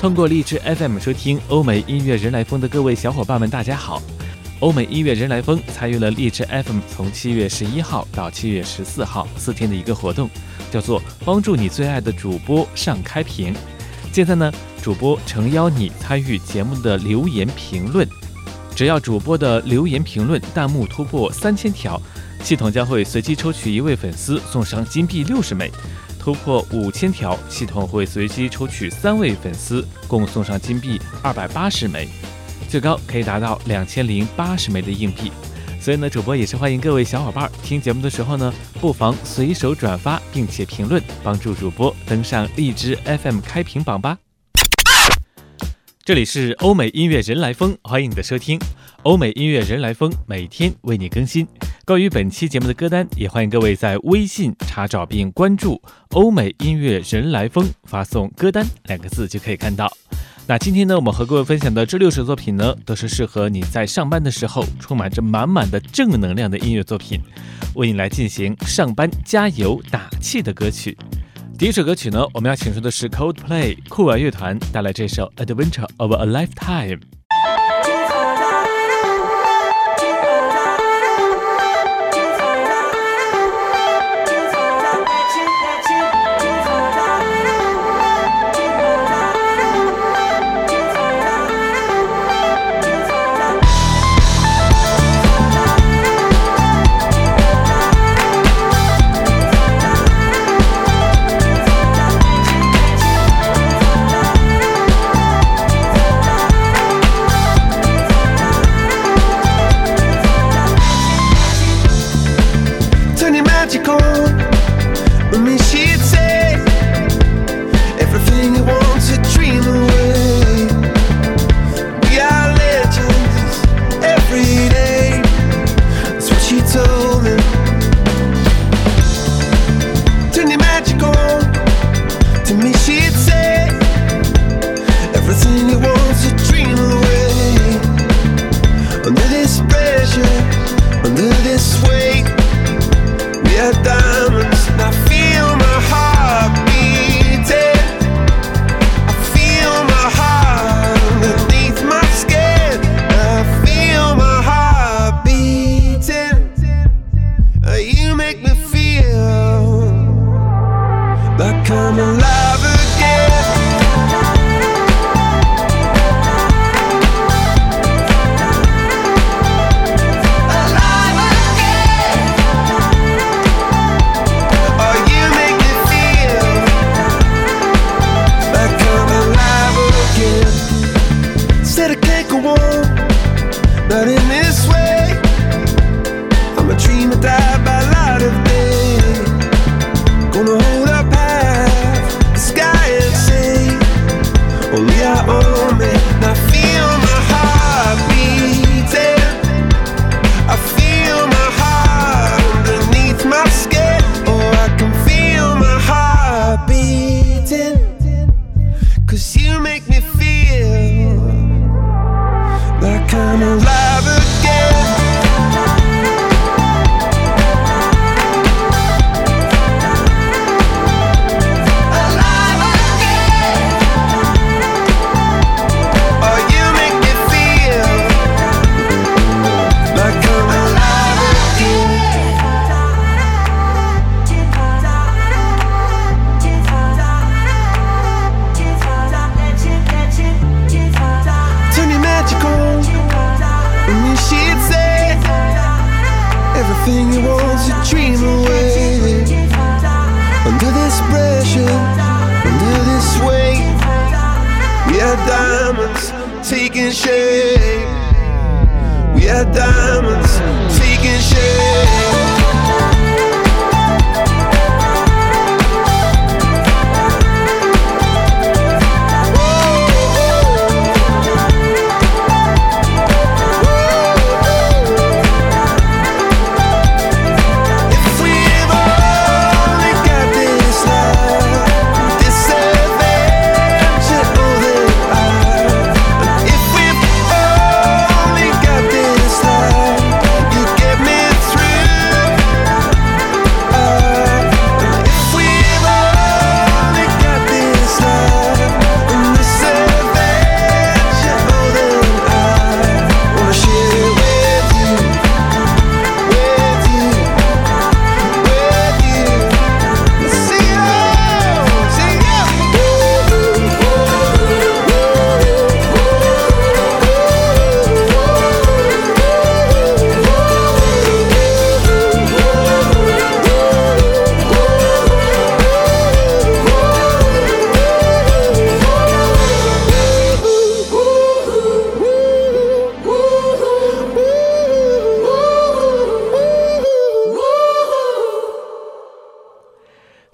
通过荔枝 FM 收听欧美音乐人来疯的各位小伙伴们，大家好！欧美音乐人来疯参与了荔枝 FM 从七月十一号到七月十四号四天的一个活动，叫做帮助你最爱的主播上开屏。现在呢，主播诚邀你参与节目的留言评论，只要主播的留言评论弹幕突破三千条，系统将会随机抽取一位粉丝送上金币六十枚；突破五千条，系统会随机抽取三位粉丝，共送上金币二百八十枚，最高可以达到两千零八十枚的硬币。所以呢，主播也是欢迎各位小伙伴听节目的时候呢，不妨随手转发并且评论，帮助主播登上荔枝 FM 开屏榜吧。这里是欧美音乐人来疯，欢迎你的收听。欧美音乐人来疯每天为你更新。关于本期节目的歌单，也欢迎各位在微信查找并关注“欧美音乐人来疯”，发送“歌单”两个字就可以看到。那今天呢，我们和各位分享的这六首作品呢，都是适合你在上班的时候充满着满满的正能量的音乐作品，为你来进行上班加油打气的歌曲。第一首歌曲呢，我们要请出的是 Coldplay 酷玩乐团带来这首 Adventure of a Lifetime。make me feel like I'm alive. I'ma ride.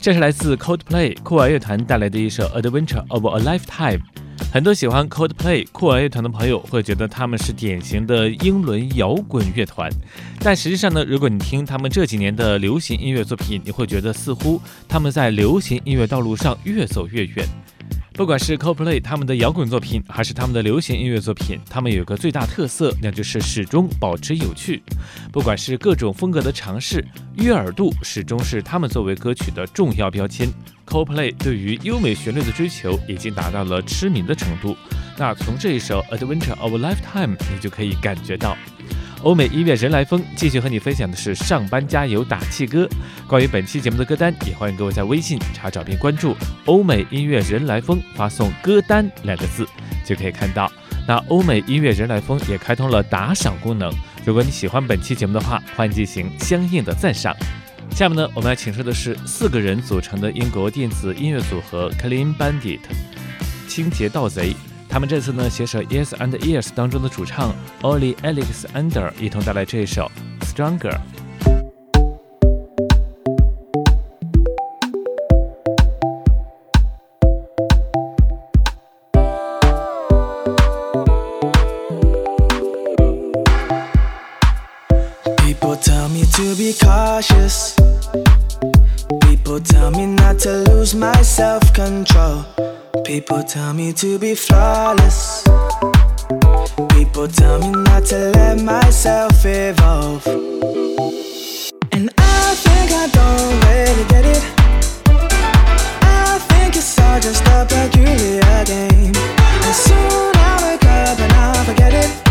这是来自 Coldplay 酷儿乐团带来的一首《Adventure of a Lifetime》。很多喜欢 Coldplay 酷儿乐团的朋友会觉得他们是典型的英伦摇滚乐团，但实际上呢，如果你听他们这几年的流行音乐作品，你会觉得似乎他们在流行音乐道路上越走越远。不管是 Coldplay 他们的摇滚作品，还是他们的流行音乐作品，他们有个最大特色，那就是始终保持有趣。不管是各种风格的尝试，悦耳度始终是他们作为歌曲的重要标签。Coldplay 对于优美旋律的追求已经达到了痴迷的程度。那从这一首 Adventure of a Lifetime，你就可以感觉到。欧美音乐人来疯继续和你分享的是上班加油打气歌。关于本期节目的歌单，也欢迎各位在微信查找并关注“欧美音乐人来疯”，发送“歌单”两个字就可以看到。那欧美音乐人来疯也开通了打赏功能，如果你喜欢本期节目的话，欢迎进行相应的赞赏。下面呢，我们要请出的是四个人组成的英国电子音乐组合 Clean Bandit，清洁盗贼。他们这次呢携手 Yes and Years 当中的主唱 Ollie Alexander 一同带来这首 Stronger。People tell me to be cautious. People tell me not to lose my self control. People tell me to be flawless. People tell me not to let myself evolve. And I think I don't really get it. I think it's all just a peculiar game. And soon I'll wake up and I'll forget it.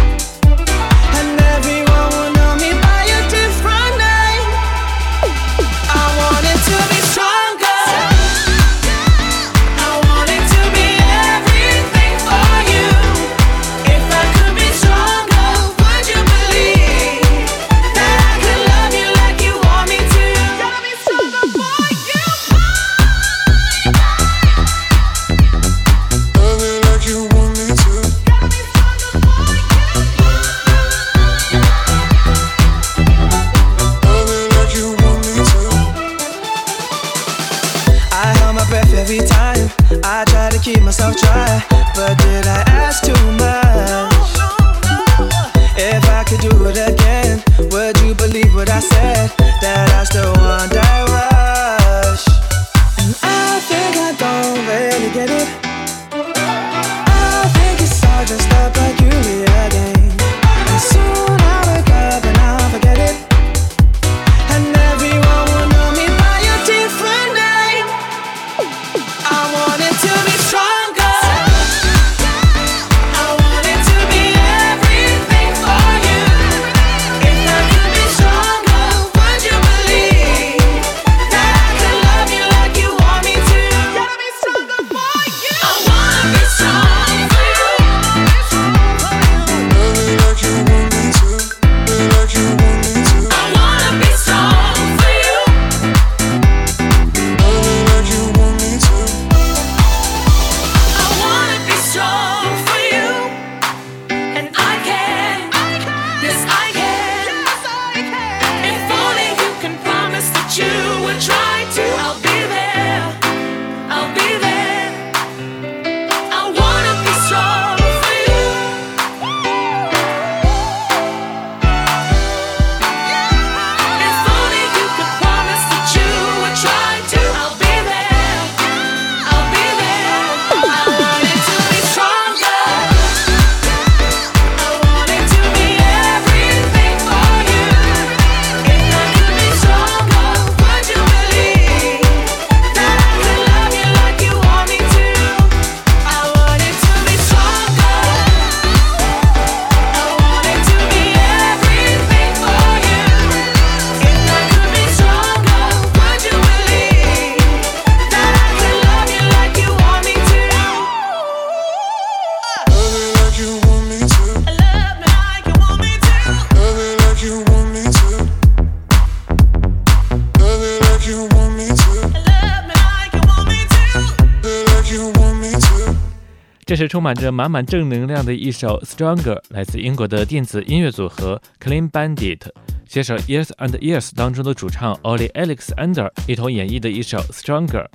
充满着满满正能量的一首《Stronger》，来自英国的电子音乐组合 Clean Bandit，携手 Years and Years 当中的主唱 Ollie Alexander 一同演绎的一首《Stronger》。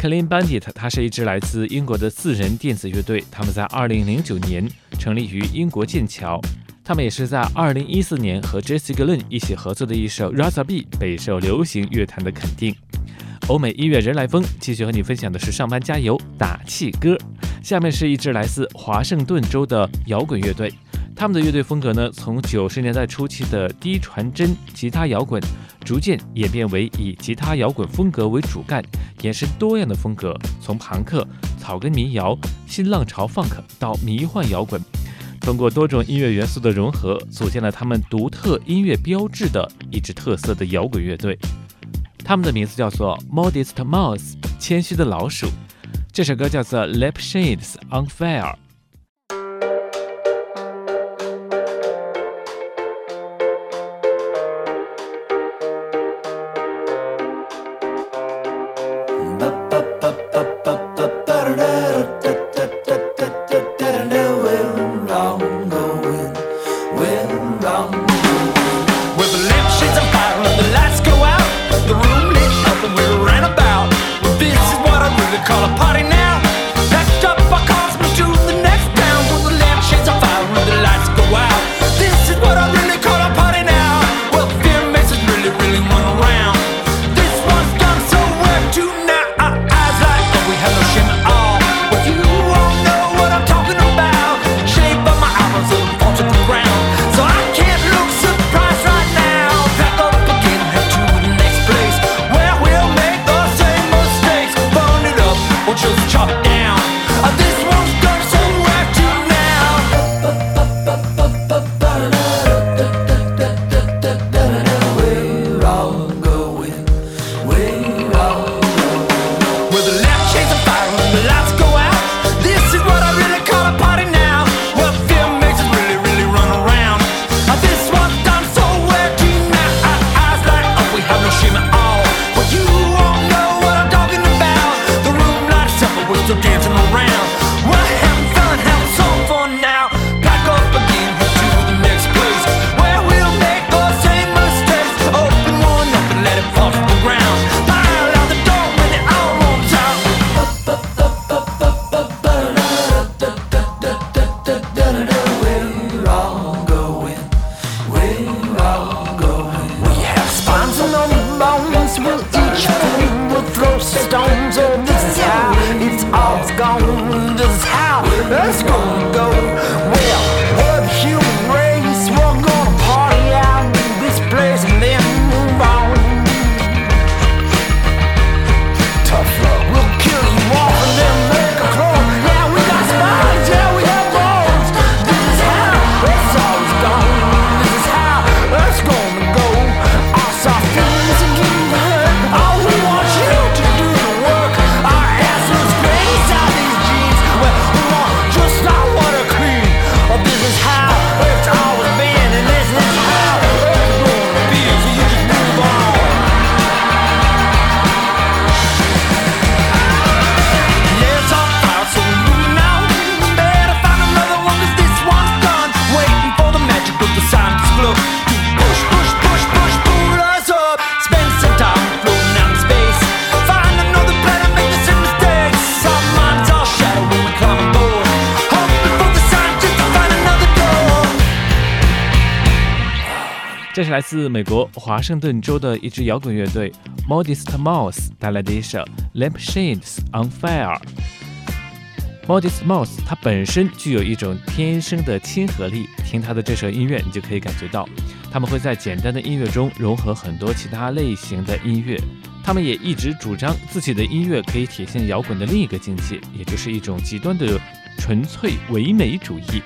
Clean Bandit，它是一支来自英国的四人电子乐队，他们在2009年成立于英国剑桥。他们也是在2014年和 Jesse Glynn 一起合作的一首《Raza B》备受流行乐坛的肯定。欧美音乐人来风继续和你分享的是上班加油打气歌。下面是一支来自华盛顿州的摇滚乐队。他们的乐队风格呢，从九十年代初期的低传真吉他摇滚，逐渐演变为以吉他摇滚风格为主干，延伸多样的风格，从朋克、草根民谣、新浪潮 funk 到迷幻摇滚，通过多种音乐元素的融合，组建了他们独特音乐标志的一支特色的摇滚乐队。他们的名字叫做 Modest Mouse，谦虚的老鼠。这首歌叫做 Lip Shades on Fire。来自美国华盛顿州的一支摇滚乐队 Modest Mouse 带来的一首 Lampshades on Fire。Modest Mouse 它本身具有一种天生的亲和力，听他的这首音乐，你就可以感觉到，他们会在简单的音乐中融合很多其他类型的音乐。他们也一直主张自己的音乐可以体现摇滚的另一个境界，也就是一种极端的纯粹唯美主义。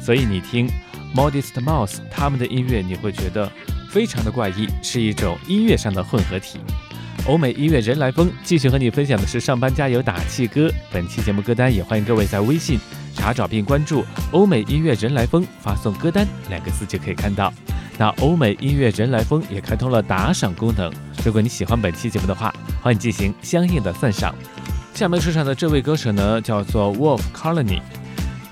所以你听。Modest Mouse，他们的音乐你会觉得非常的怪异，是一种音乐上的混合体。欧美音乐人来风继续和你分享的是上班加油打气歌。本期节目歌单也欢迎各位在微信查找并关注“欧美音乐人来风”，发送“歌单”两个字就可以看到。那欧美音乐人来风也开通了打赏功能，如果你喜欢本期节目的话，欢迎进行相应的赞赏。下面出场的这位歌手呢，叫做 Wolf Colony。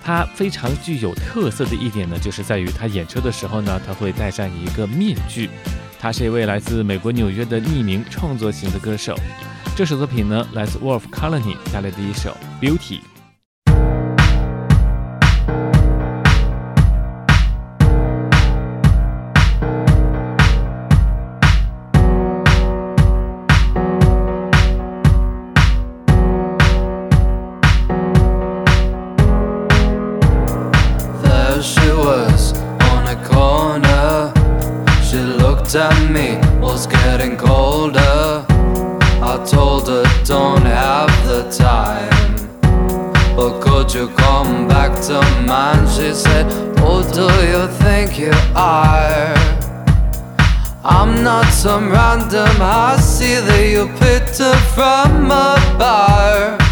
他非常具有特色的一点呢，就是在于他演出的时候呢，他会戴上一个面具。他是一位来自美国纽约的匿名创作型的歌手。这首作品呢，来自 Wolf Colony 带来的一首《Beauty》。Looked me, was getting colder. I told her, don't have the time. But could you come back to mine? She said, Who do you think you are? I'm not some random hussy that you picked up from a bar.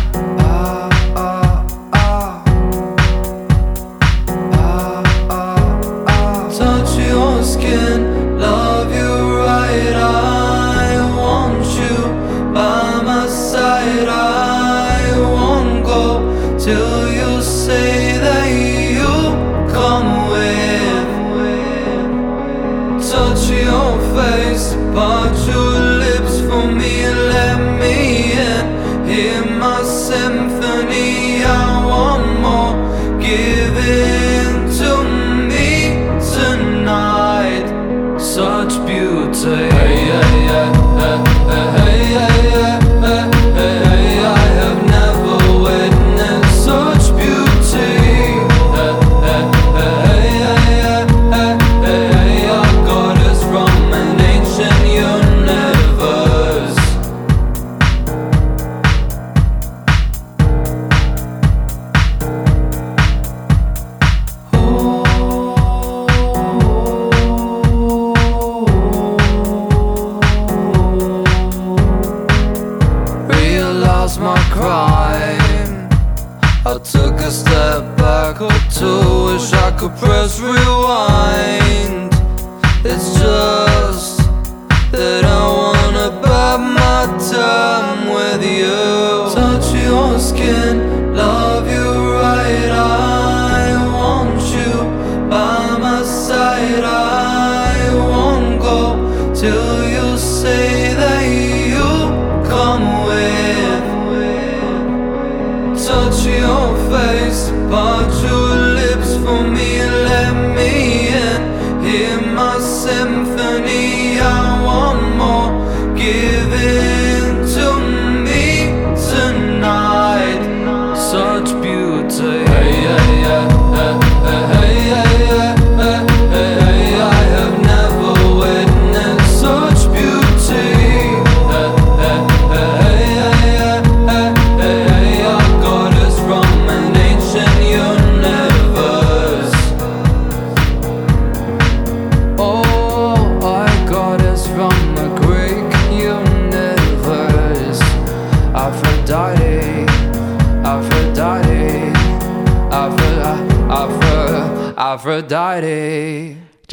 Touch your face, part your lips for me, let me in. Hear my symphony, I took a step back or two, wish I could press rewind. It's just that I wanna bide my time with you. Touch your skin,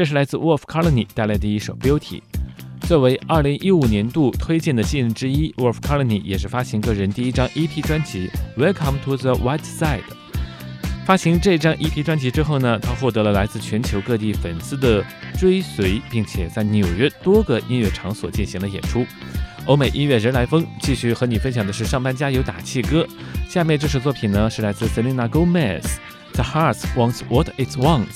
这是来自 Wolf Colony 带来的一首《Beauty》。作为2015年度推荐的新人之一，Wolf Colony 也是发行个人第一张 EP 专辑《Welcome to the White Side》。发行这张 EP 专辑之后呢，他获得了来自全球各地粉丝的追随，并且在纽约多个音乐场所进行了演出。欧美音乐人来疯，继续和你分享的是上班加油打气歌。下面这首作品呢是来自 Selena Gomez，《The Heart Wants What It Wants》。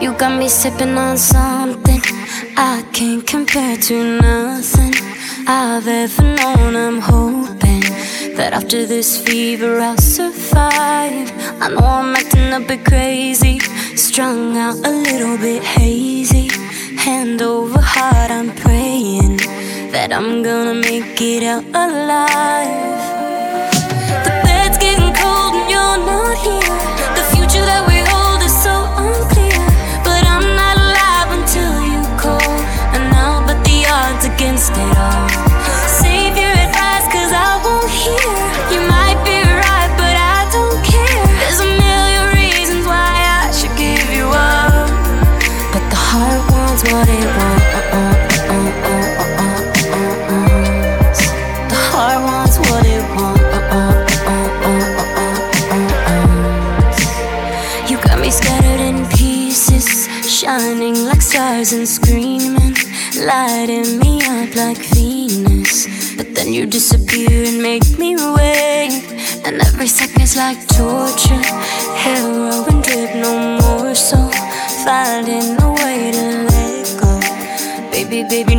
You got me sipping on something I can't compare to nothing I've ever known. I'm hoping that after this fever I'll survive. I know I'm acting a bit crazy, strung out a little bit hazy. Hand over heart, I'm praying that I'm gonna make it out alive. Like torture, heroin drip, no more. So finding a way to let go. Baby, baby,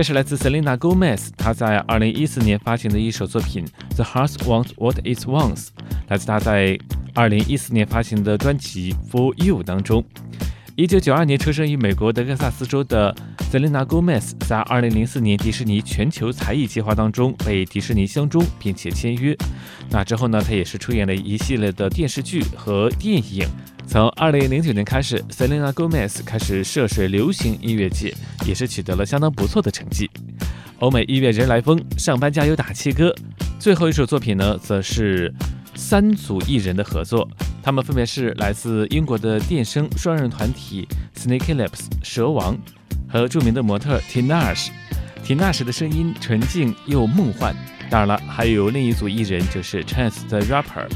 这是来自 Selena Gomez，她在二零一四年发行的一首作品《The Heart Wants What It Wants》，来自她在二零一四年发行的专辑《For You》当中。一九九二年出生于美国德克萨斯州的 Selena Gomez，在二零零四年迪士尼全球才艺计划当中被迪士尼相中，并且签约。那之后呢，她也是出演了一系列的电视剧和电影。从二零零九年开始，Selena Gomez 开始涉水流行音乐界，也是取得了相当不错的成绩。欧美音乐人来疯，上班加油打气歌。最后一首作品呢，则是三组艺人的合作，他们分别是来自英国的电声双人团体 Snake Lips 蛇王和著名的模特 Tinash。Tinash 的声音纯净又梦幻。当然了，还有另一组艺人就是 Chance the Rapper，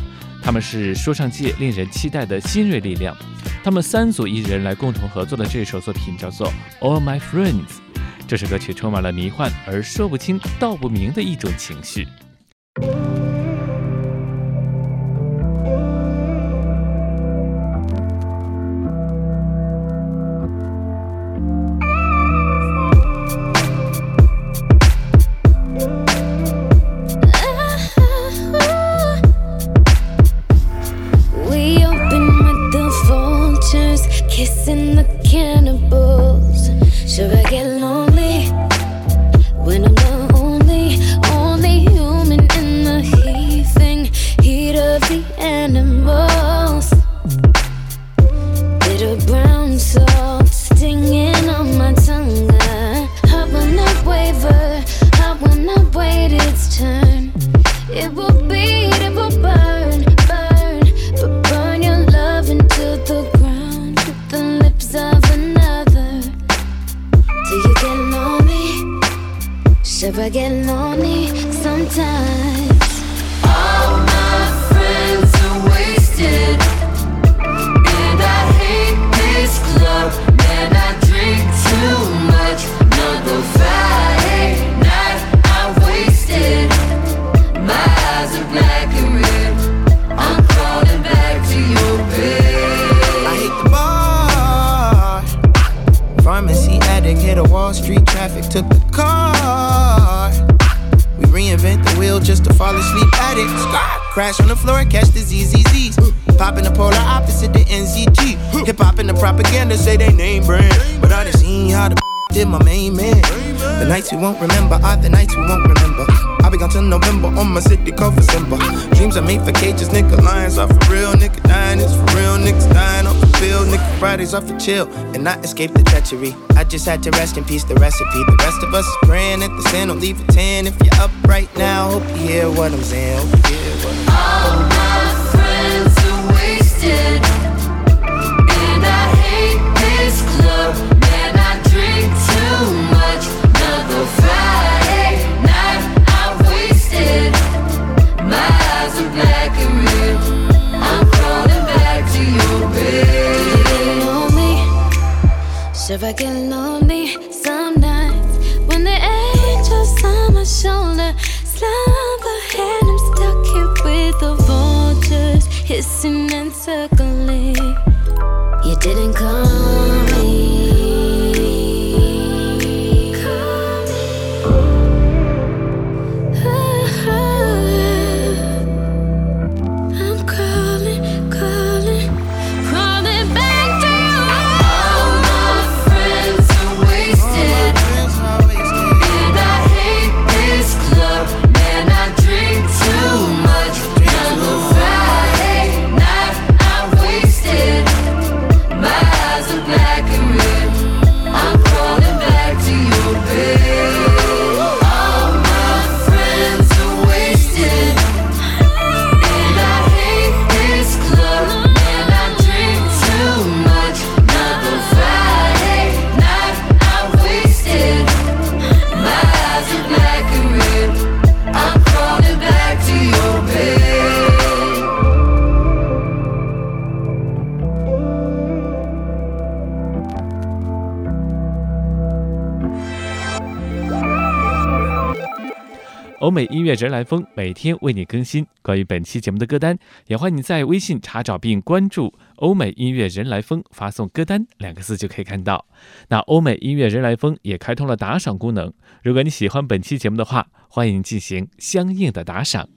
他们是说唱界令人期待的新锐力量。他们三组艺人来共同合作的这首作品叫做《All My Friends》。这首歌曲充满了迷幻而说不清道不明的一种情绪。Hit a wall Street traffic took the car. We reinvent the wheel just to fall asleep at it. Crash on the floor, catch the ZZZs. Pop in the polar opposite the NZG. Hip hop and the propaganda say they name brand. But I done seen how the did my main man. The nights we won't remember are the nights we won't remember. I'll be gone till November on my city for Simba. Dreams are made for cages, nigga. Lions are for real, nigga. Dying is for real, niggas dying off the field, nigga. Fridays off for chill and not escape the treachery. I just had to rest in peace the recipe. The rest of us is praying at the sin. Don't leave a 10 if you're up right now. Hope you hear what I'm saying. Hope you hear what I'm All I get lonely some nights when the angel's on my shoulder. Slumber and I'm stuck here with the vultures hissing and circling. 美音乐人来疯每天为你更新关于本期节目的歌单，也欢迎你在微信查找并关注“欧美音乐人来疯”，发送“歌单”两个字就可以看到。那欧美音乐人来疯也开通了打赏功能，如果你喜欢本期节目的话，欢迎进行相应的打赏。